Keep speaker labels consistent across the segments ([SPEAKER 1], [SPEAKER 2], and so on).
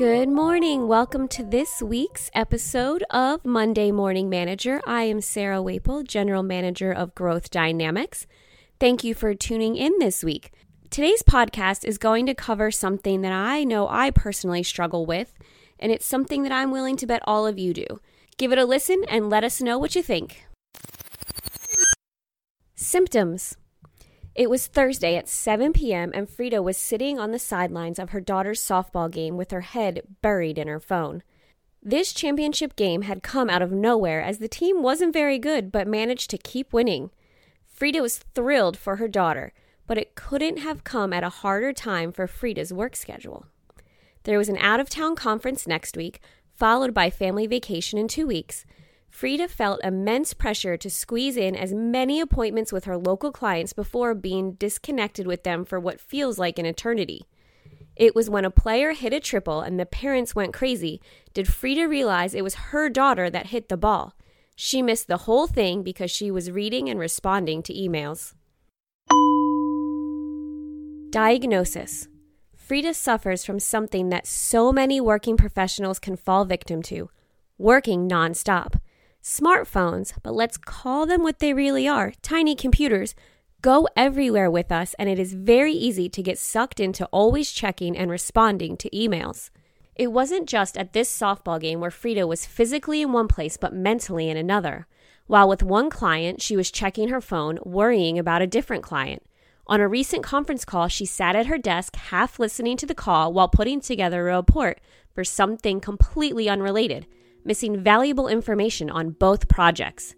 [SPEAKER 1] Good morning. Welcome to this week's episode of Monday Morning Manager. I am Sarah Waple, General Manager of Growth Dynamics. Thank you for tuning in this week. Today's podcast is going to cover something that I know I personally struggle with, and it's something that I'm willing to bet all of you do. Give it a listen and let us know what you think. Symptoms it was Thursday at 7 p.m., and Frida was sitting on the sidelines of her daughter's softball game with her head buried in her phone. This championship game had come out of nowhere as the team wasn't very good but managed to keep winning. Frida was thrilled for her daughter, but it couldn't have come at a harder time for Frida's work schedule. There was an out of town conference next week, followed by family vacation in two weeks, Frida felt immense pressure to squeeze in as many appointments with her local clients before being disconnected with them for what feels like an eternity. It was when a player hit a triple and the parents went crazy did Frida realize it was her daughter that hit the ball. She missed the whole thing because she was reading and responding to emails. Diagnosis Frida suffers from something that so many working professionals can fall victim to working nonstop. Smartphones, but let's call them what they really are tiny computers, go everywhere with us, and it is very easy to get sucked into always checking and responding to emails. It wasn't just at this softball game where Frida was physically in one place but mentally in another. While with one client, she was checking her phone, worrying about a different client. On a recent conference call, she sat at her desk, half listening to the call while putting together a report for something completely unrelated missing valuable information on both projects.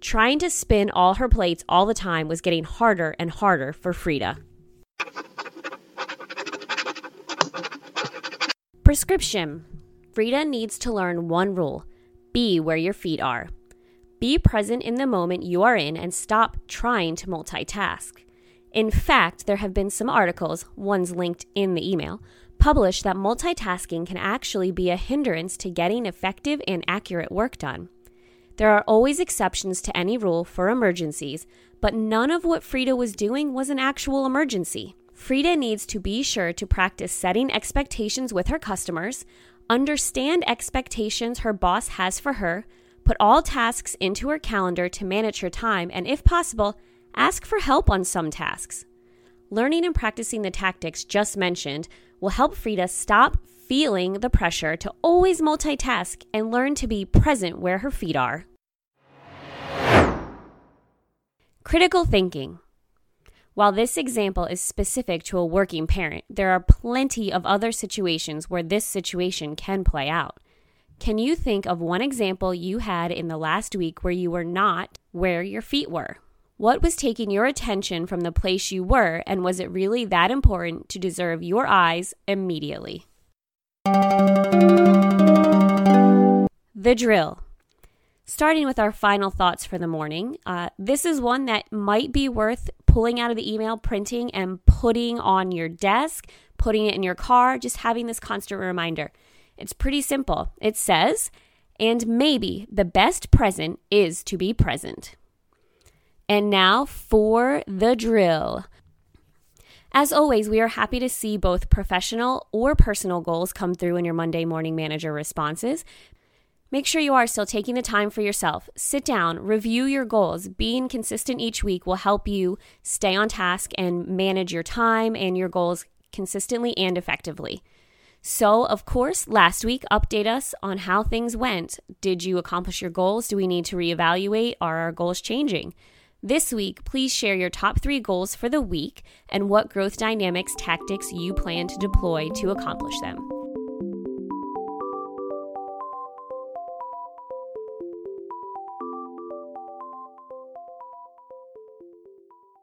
[SPEAKER 1] Trying to spin all her plates all the time was getting harder and harder for Frida. Prescription Frida needs to learn one rule be where your feet are. Be present in the moment you are in and stop trying to multitask. In fact, there have been some articles, one's linked in the email, published that multitasking can actually be a hindrance to getting effective and accurate work done. There are always exceptions to any rule for emergencies, but none of what Frida was doing was an actual emergency. Frida needs to be sure to practice setting expectations with her customers, understand expectations her boss has for her, put all tasks into her calendar to manage her time, and if possible, ask for help on some tasks. Learning and practicing the tactics just mentioned will help Frida stop feeling the pressure to always multitask and learn to be present where her feet are. Critical thinking. While this example is specific to a working parent, there are plenty of other situations where this situation can play out. Can you think of one example you had in the last week where you were not where your feet were? What was taking your attention from the place you were, and was it really that important to deserve your eyes immediately? The drill. Starting with our final thoughts for the morning, uh, this is one that might be worth pulling out of the email, printing, and putting on your desk, putting it in your car, just having this constant reminder. It's pretty simple. It says, and maybe the best present is to be present. And now for the drill. As always, we are happy to see both professional or personal goals come through in your Monday morning manager responses. Make sure you are still taking the time for yourself. Sit down, review your goals. Being consistent each week will help you stay on task and manage your time and your goals consistently and effectively. So, of course, last week, update us on how things went. Did you accomplish your goals? Do we need to reevaluate? Are our goals changing? This week, please share your top three goals for the week and what growth dynamics tactics you plan to deploy to accomplish them.